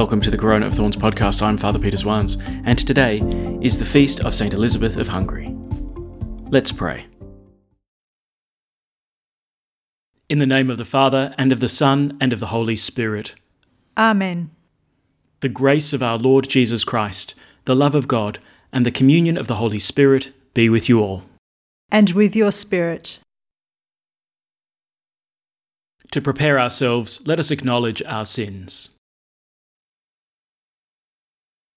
Welcome to the Corona of Thorns podcast. I'm Father Peter Swans, and today is the feast of St. Elizabeth of Hungary. Let's pray. In the name of the Father, and of the Son, and of the Holy Spirit. Amen. The grace of our Lord Jesus Christ, the love of God, and the communion of the Holy Spirit be with you all. And with your spirit. To prepare ourselves, let us acknowledge our sins.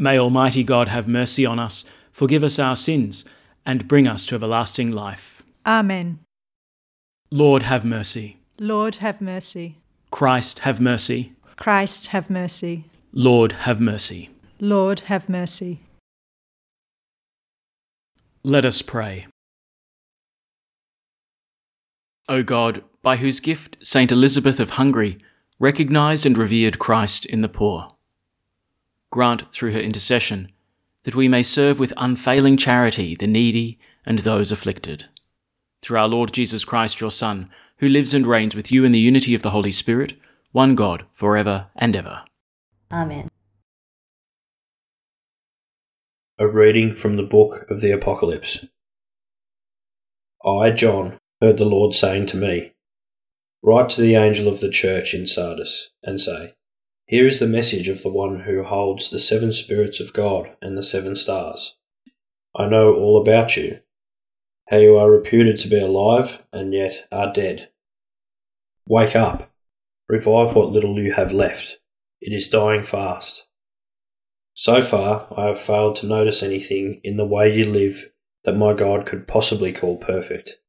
May Almighty God have mercy on us, forgive us our sins, and bring us to everlasting life. Amen. Lord, have mercy. Lord, have mercy. Christ, have mercy. Christ, have mercy. Lord, have mercy. Lord, have mercy. Let us pray. O God, by whose gift Saint Elizabeth of Hungary recognized and revered Christ in the poor, grant through her intercession that we may serve with unfailing charity the needy and those afflicted. Through our Lord Jesus Christ, your Son, who lives and reigns with you in the unity of the Holy Spirit, one God, for ever and ever. Amen. A reading from the book of the Apocalypse. I, John, heard the Lord saying to me, Write to the angel of the church in Sardis, and say, Here is the message of the one who holds the seven spirits of God and the seven stars. I know all about you, how you are reputed to be alive and yet are dead. Wake up, revive what little you have left. It is dying fast. So far, I have failed to notice anything in the way you live that my God could possibly call perfect.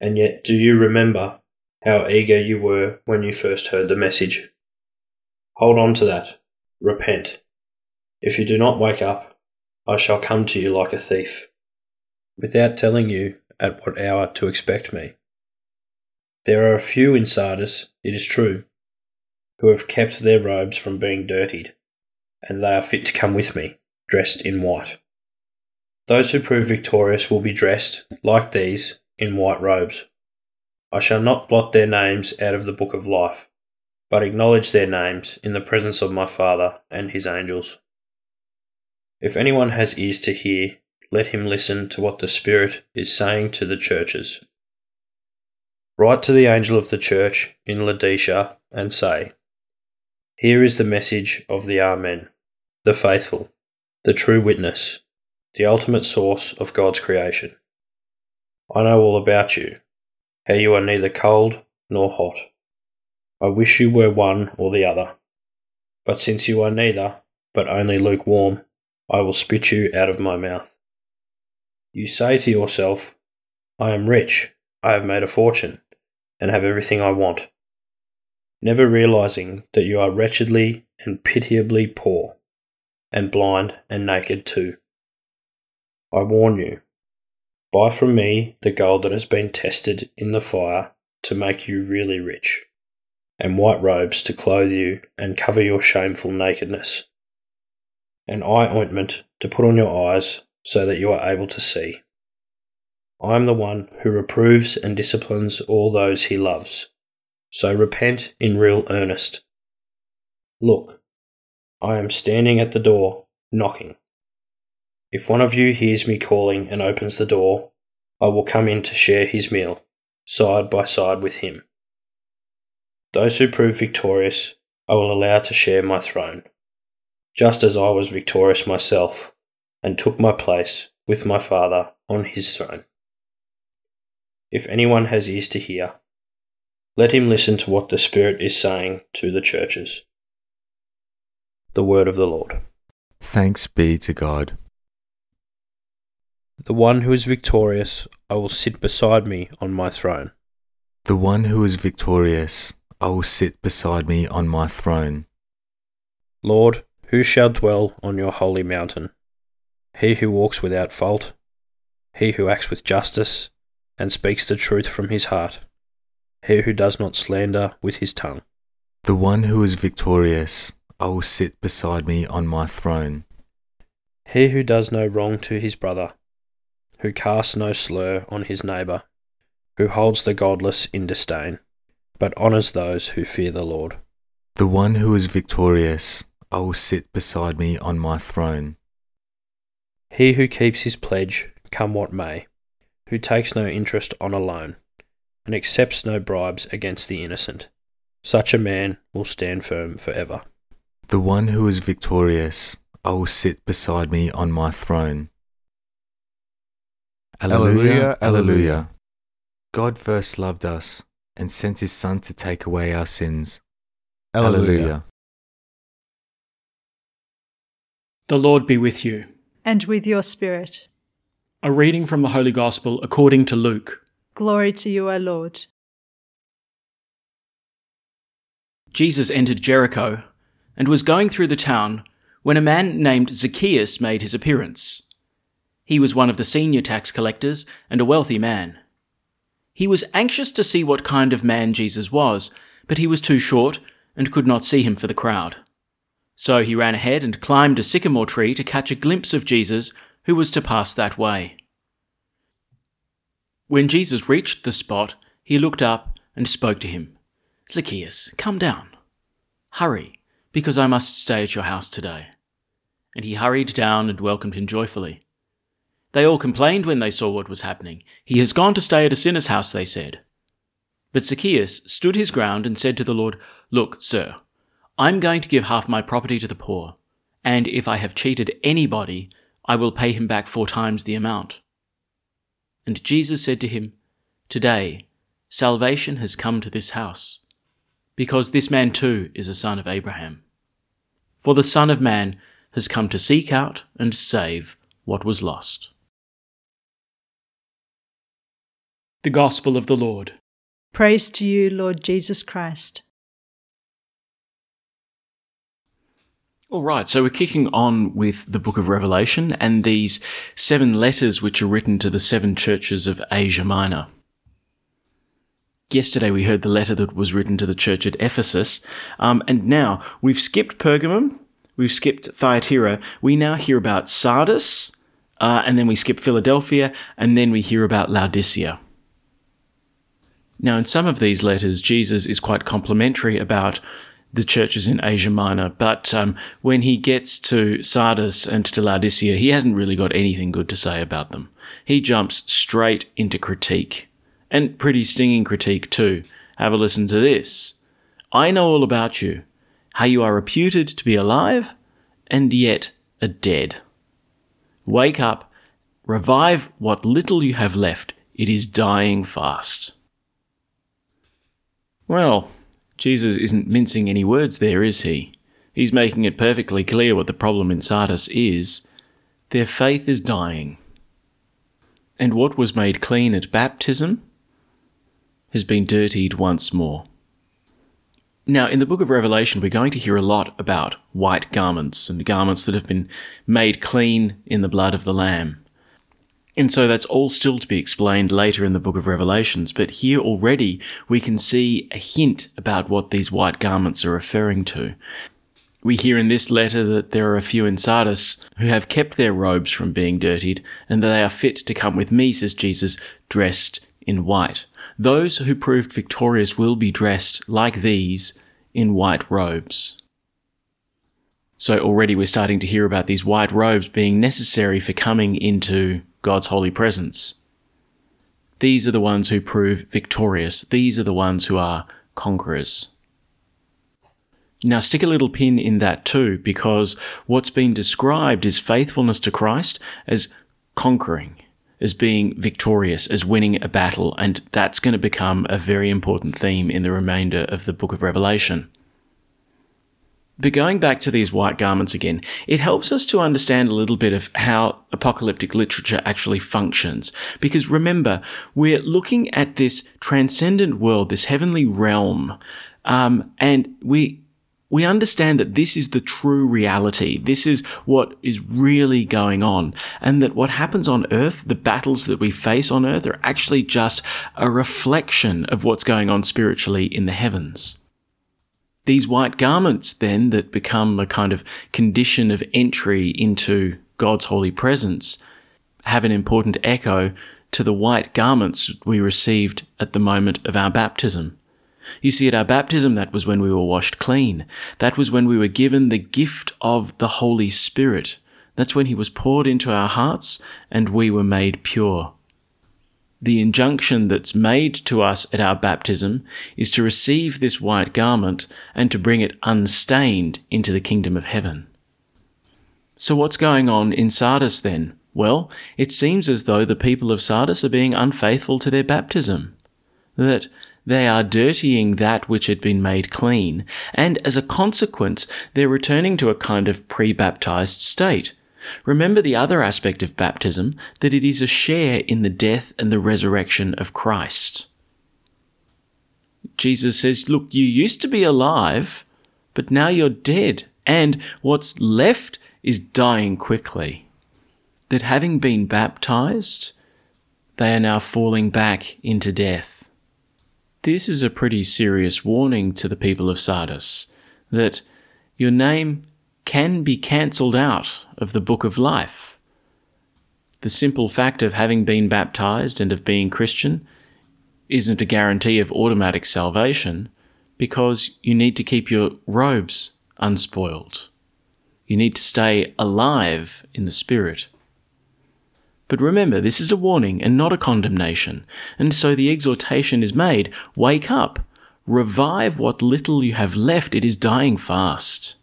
And yet, do you remember how eager you were when you first heard the message? Hold on to that. Repent. If you do not wake up, I shall come to you like a thief, without telling you at what hour to expect me. There are a few in Sardis, it is true, who have kept their robes from being dirtied and they are fit to come with me, dressed in white. Those who prove victorious will be dressed, like these, in white robes. I shall not blot their names out of the book of life, but acknowledge their names in the presence of my Father and his angels. If anyone has ears to hear, let him listen to what the Spirit is saying to the churches. Write to the angel of the church in Laodicea and say, here is the message of the Amen, the faithful, the true witness, the ultimate source of God's creation. I know all about you, how you are neither cold nor hot. I wish you were one or the other. But since you are neither, but only lukewarm, I will spit you out of my mouth. You say to yourself, I am rich, I have made a fortune, and have everything I want never realizing that you are wretchedly and pitiably poor, and blind and naked too. I warn you, buy from me the gold that has been tested in the fire to make you really rich, and white robes to clothe you and cover your shameful nakedness, and eye ointment to put on your eyes so that you are able to see. I am the one who reproves and disciplines all those he loves. So repent in real earnest. Look, I am standing at the door, knocking. If one of you hears me calling and opens the door, I will come in to share his meal, side by side with him. Those who prove victorious, I will allow to share my throne, just as I was victorious myself and took my place with my Father on his throne. If anyone has ears to hear, let him listen to what the Spirit is saying to the churches. The Word of the Lord. Thanks be to God. The one who is victorious, I will sit beside me on my throne. The one who is victorious, I will sit beside me on my throne. Lord, Who shall dwell on your holy mountain? He who walks without fault, he who acts with justice, and speaks the truth from his heart, he who does not slander with his tongue. The one who is victorious, I will sit beside me on my throne. He who does no wrong to his brother, who casts no slur on his neighbour, who holds the godless in disdain, but honours those who fear the Lord. The one who is victorious, I will sit beside me on my throne. He who keeps his pledge, come what may, who takes no interest on a loan, and accepts no bribes against the innocent, such a man will stand firm forever. The one who is victorious, I will sit beside me on my throne. Alleluia, Alleluia. God first loved us and sent his Son to take away our sins. Alleluia. The Lord be with you. And with your spirit. A reading from the Holy Gospel according to Luke. Glory to you, O Lord. Jesus entered Jericho and was going through the town when a man named Zacchaeus made his appearance. He was one of the senior tax collectors and a wealthy man. He was anxious to see what kind of man Jesus was, but he was too short and could not see him for the crowd. So he ran ahead and climbed a sycamore tree to catch a glimpse of Jesus, who was to pass that way. When Jesus reached the spot, he looked up and spoke to him. Zacchaeus, come down. Hurry, because I must stay at your house today. And he hurried down and welcomed him joyfully. They all complained when they saw what was happening. He has gone to stay at a sinner's house, they said. But Zacchaeus stood his ground and said to the Lord, Look, sir, I'm going to give half my property to the poor, and if I have cheated anybody, I will pay him back four times the amount. And Jesus said to him, Today, salvation has come to this house, because this man too is a son of Abraham. For the Son of Man has come to seek out and save what was lost. The Gospel of the Lord. Praise to you, Lord Jesus Christ. All right, so we're kicking on with the book of Revelation and these seven letters which are written to the seven churches of Asia Minor. Yesterday we heard the letter that was written to the church at Ephesus, um, and now we've skipped Pergamum, we've skipped Thyatira, we now hear about Sardis, uh, and then we skip Philadelphia, and then we hear about Laodicea. Now, in some of these letters, Jesus is quite complimentary about the churches in Asia Minor, but um, when he gets to Sardis and to Laodicea, he hasn't really got anything good to say about them. He jumps straight into critique, and pretty stinging critique too. Have a listen to this. I know all about you, how you are reputed to be alive, and yet are dead. Wake up, revive what little you have left. It is dying fast. Well, Jesus isn't mincing any words there, is he? He's making it perfectly clear what the problem in Sardis is. Their faith is dying. And what was made clean at baptism has been dirtied once more. Now, in the book of Revelation, we're going to hear a lot about white garments and garments that have been made clean in the blood of the Lamb. And so that's all still to be explained later in the book of Revelations, but here already we can see a hint about what these white garments are referring to. We hear in this letter that there are a few in Sardis who have kept their robes from being dirtied, and that they are fit to come with me, says Jesus, dressed in white. Those who proved victorious will be dressed like these in white robes. So already we're starting to hear about these white robes being necessary for coming into God's holy presence. These are the ones who prove victorious. These are the ones who are conquerors. Now, stick a little pin in that too, because what's been described is faithfulness to Christ as conquering, as being victorious, as winning a battle, and that's going to become a very important theme in the remainder of the book of Revelation. But going back to these white garments again, it helps us to understand a little bit of how apocalyptic literature actually functions. Because remember, we're looking at this transcendent world, this heavenly realm, um, and we we understand that this is the true reality. This is what is really going on. And that what happens on earth, the battles that we face on earth, are actually just a reflection of what's going on spiritually in the heavens. These white garments, then, that become a kind of condition of entry into God's holy presence, have an important echo to the white garments we received at the moment of our baptism. You see, at our baptism, that was when we were washed clean. That was when we were given the gift of the Holy Spirit. That's when He was poured into our hearts and we were made pure. The injunction that's made to us at our baptism is to receive this white garment and to bring it unstained into the kingdom of heaven. So, what's going on in Sardis then? Well, it seems as though the people of Sardis are being unfaithful to their baptism. That they are dirtying that which had been made clean, and as a consequence, they're returning to a kind of pre baptized state. Remember the other aspect of baptism, that it is a share in the death and the resurrection of Christ. Jesus says, Look, you used to be alive, but now you're dead, and what's left is dying quickly. That having been baptized, they are now falling back into death. This is a pretty serious warning to the people of Sardis that your name can be cancelled out of the book of life. The simple fact of having been baptized and of being Christian isn't a guarantee of automatic salvation because you need to keep your robes unspoiled. You need to stay alive in the Spirit. But remember, this is a warning and not a condemnation, and so the exhortation is made wake up, revive what little you have left, it is dying fast.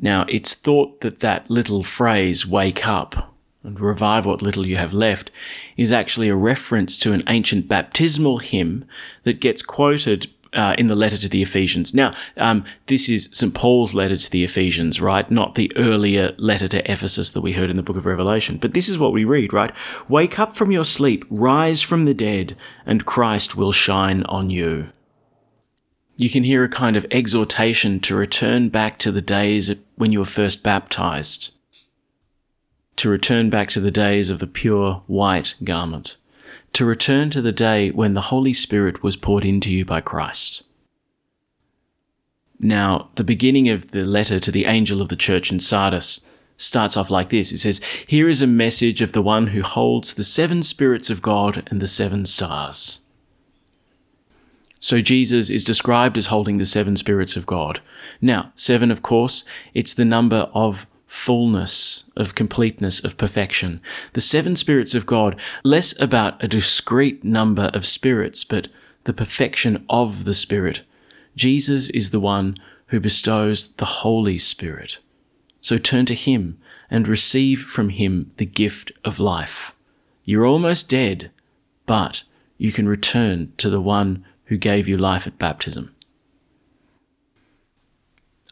Now, it's thought that that little phrase, wake up, and revive what little you have left, is actually a reference to an ancient baptismal hymn that gets quoted uh, in the letter to the Ephesians. Now, um, this is St. Paul's letter to the Ephesians, right? Not the earlier letter to Ephesus that we heard in the book of Revelation. But this is what we read, right? Wake up from your sleep, rise from the dead, and Christ will shine on you. You can hear a kind of exhortation to return back to the days when you were first baptized, to return back to the days of the pure white garment to return to the day when the Holy Spirit was poured into you by Christ. Now, the beginning of the letter to the angel of the church in Sardis starts off like this. It says, Here is a message of the one who holds the seven spirits of God and the seven stars. So Jesus is described as holding the seven spirits of God. Now, seven, of course, it's the number of fullness, of completeness, of perfection. The seven spirits of God, less about a discrete number of spirits, but the perfection of the Spirit. Jesus is the one who bestows the Holy Spirit. So turn to Him and receive from Him the gift of life. You're almost dead, but you can return to the one who gave you life at baptism.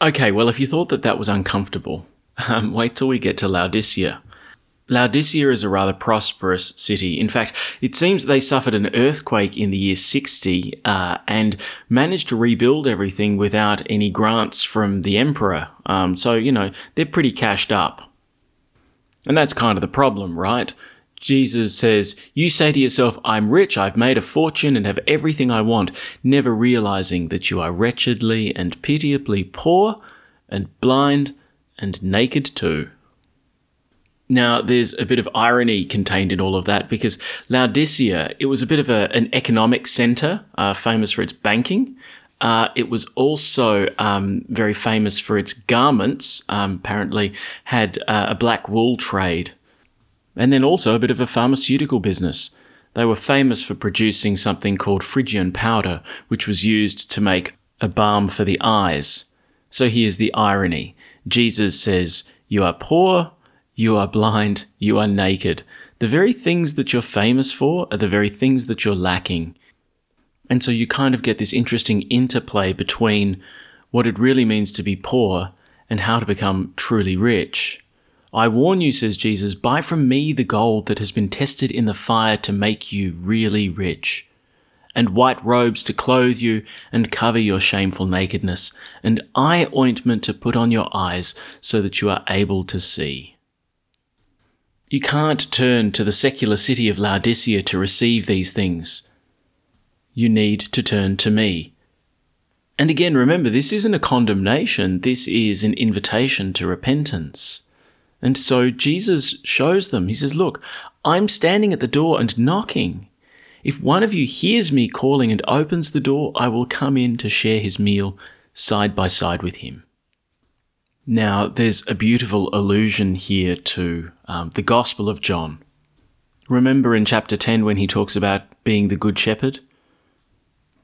Okay, well, if you thought that that was uncomfortable, um, wait till we get to Laodicea. Laodicea is a rather prosperous city. In fact, it seems they suffered an earthquake in the year 60 uh, and managed to rebuild everything without any grants from the emperor. Um, so, you know, they're pretty cashed up. And that's kind of the problem, right? Jesus says, You say to yourself, I'm rich, I've made a fortune, and have everything I want, never realizing that you are wretchedly and pitiably poor and blind and naked too. Now, there's a bit of irony contained in all of that because Laodicea, it was a bit of a, an economic center, uh, famous for its banking. Uh, it was also um, very famous for its garments, um, apparently had uh, a black wool trade, and then also a bit of a pharmaceutical business. They were famous for producing something called Phrygian powder, which was used to make a balm for the eyes. So here's the irony. Jesus says, You are poor, you are blind, you are naked. The very things that you're famous for are the very things that you're lacking. And so you kind of get this interesting interplay between what it really means to be poor and how to become truly rich. I warn you, says Jesus, buy from me the gold that has been tested in the fire to make you really rich. and white robes to clothe you and cover your shameful nakedness, and eye ointment to put on your eyes so that you are able to see. You can't turn to the secular city of Laodicea to receive these things. You need to turn to me. And again, remember, this isn't a condemnation, this is an invitation to repentance. And so Jesus shows them, He says, Look, I'm standing at the door and knocking. If one of you hears me calling and opens the door, I will come in to share his meal side by side with him. Now, there's a beautiful allusion here to um, the Gospel of John. Remember in chapter 10 when he talks about being the Good Shepherd?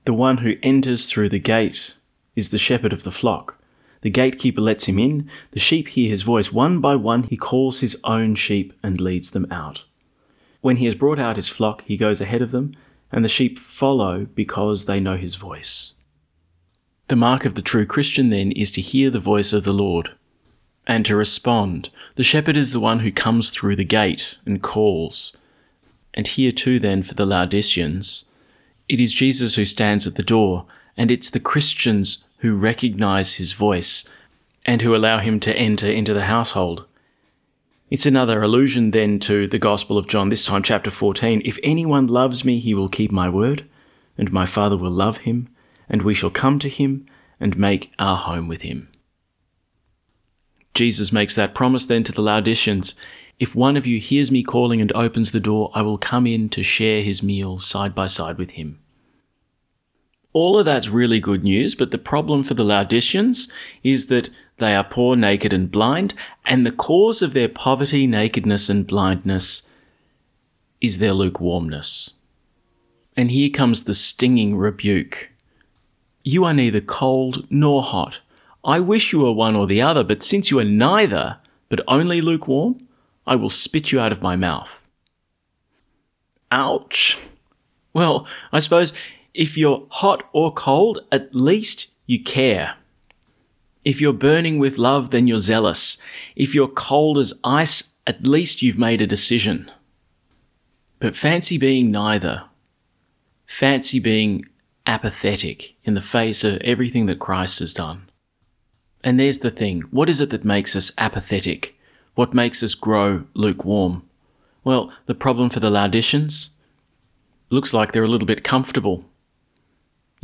The one who enters through the gate is the shepherd of the flock. The gatekeeper lets him in. The sheep hear his voice. One by one, he calls his own sheep and leads them out. When he has brought out his flock, he goes ahead of them, and the sheep follow because they know his voice. The mark of the true Christian, then, is to hear the voice of the Lord and to respond. The shepherd is the one who comes through the gate and calls. And here, too, then, for the Laodiceans, it is Jesus who stands at the door, and it's the Christians who recognize his voice and who allow him to enter into the household. It's another allusion then to the Gospel of John, this time chapter 14. If anyone loves me, he will keep my word, and my Father will love him, and we shall come to him and make our home with him. Jesus makes that promise then to the Laodiceans. If one of you hears me calling and opens the door, I will come in to share his meal side by side with him. All of that's really good news, but the problem for the Laodiceans is that they are poor, naked, and blind, and the cause of their poverty, nakedness, and blindness is their lukewarmness. And here comes the stinging rebuke You are neither cold nor hot. I wish you were one or the other, but since you are neither, but only lukewarm, I will spit you out of my mouth. Ouch. Well, I suppose if you're hot or cold, at least you care. If you're burning with love, then you're zealous. If you're cold as ice, at least you've made a decision. But fancy being neither. Fancy being apathetic in the face of everything that Christ has done. And there's the thing what is it that makes us apathetic? What makes us grow lukewarm? Well, the problem for the Laodiceans looks like they're a little bit comfortable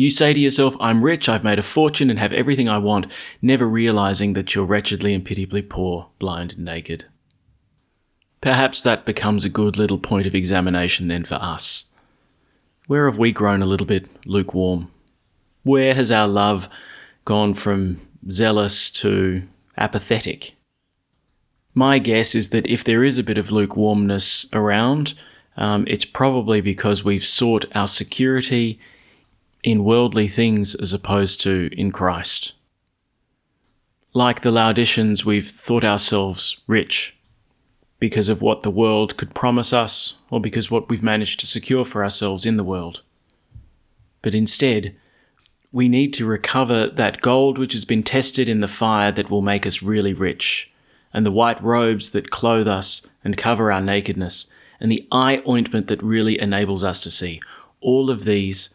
you say to yourself, I'm rich, I've made a fortune, and have everything I want, never realizing that you're wretchedly and pitiably poor, blind, and naked. Perhaps that becomes a good little point of examination then for us. Where have we grown a little bit lukewarm? Where has our love gone from zealous to apathetic? My guess is that if there is a bit of lukewarmness around, um, it's probably because we've sought our security in worldly things as opposed to in Christ. Like the Laodiceans, we've thought ourselves rich because of what the world could promise us or because what we've managed to secure for ourselves in the world. But instead, we need to recover that gold which has been tested in the fire that will make us really rich, and the white robes that clothe us and cover our nakedness, and the eye ointment that really enables us to see. All of these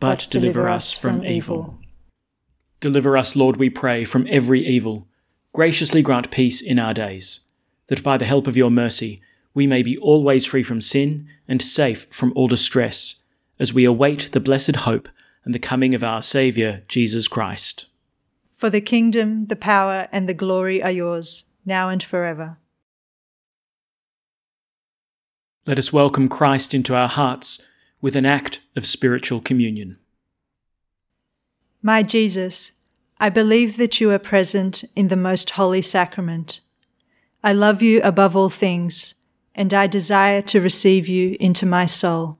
but deliver us from evil. Deliver us, Lord, we pray, from every evil. Graciously grant peace in our days, that by the help of your mercy we may be always free from sin and safe from all distress, as we await the blessed hope and the coming of our Saviour, Jesus Christ. For the kingdom, the power, and the glory are yours, now and forever. Let us welcome Christ into our hearts with an act of spiritual communion. My Jesus, I believe that you are present in the most holy sacrament. I love you above all things, and I desire to receive you into my soul.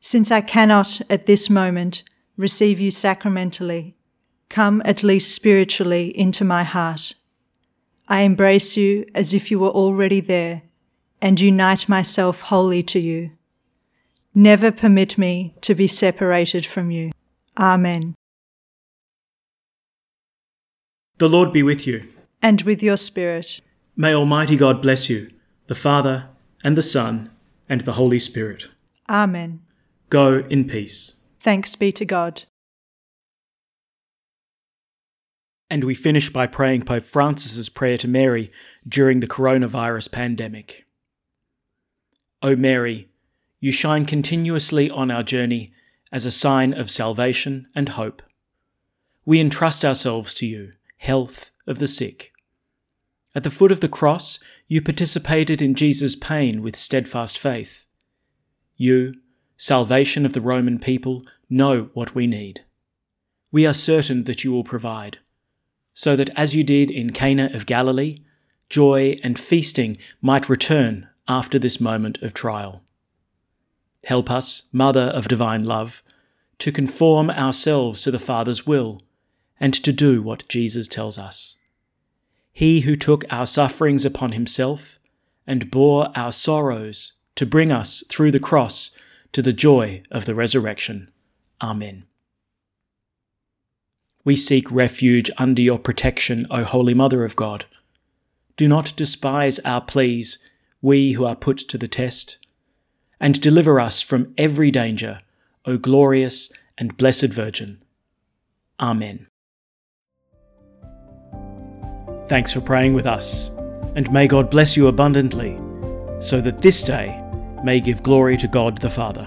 Since I cannot at this moment receive you sacramentally, come at least spiritually into my heart. I embrace you as if you were already there and unite myself wholly to you. Never permit me to be separated from you. Amen. The Lord be with you. And with your spirit. May Almighty God bless you, the Father, and the Son, and the Holy Spirit. Amen. Go in peace. Thanks be to God. And we finish by praying Pope Francis's prayer to Mary during the coronavirus pandemic. O Mary, you shine continuously on our journey as a sign of salvation and hope. We entrust ourselves to you, health of the sick. At the foot of the cross, you participated in Jesus' pain with steadfast faith. You, salvation of the Roman people, know what we need. We are certain that you will provide, so that as you did in Cana of Galilee, joy and feasting might return after this moment of trial. Help us, Mother of Divine Love, to conform ourselves to the Father's will and to do what Jesus tells us. He who took our sufferings upon himself and bore our sorrows to bring us through the cross to the joy of the resurrection. Amen. We seek refuge under your protection, O Holy Mother of God. Do not despise our pleas, we who are put to the test and deliver us from every danger, O glorious and blessed Virgin. Amen. Thanks for praying with us, and may God bless you abundantly, so that this day may give glory to God the Father.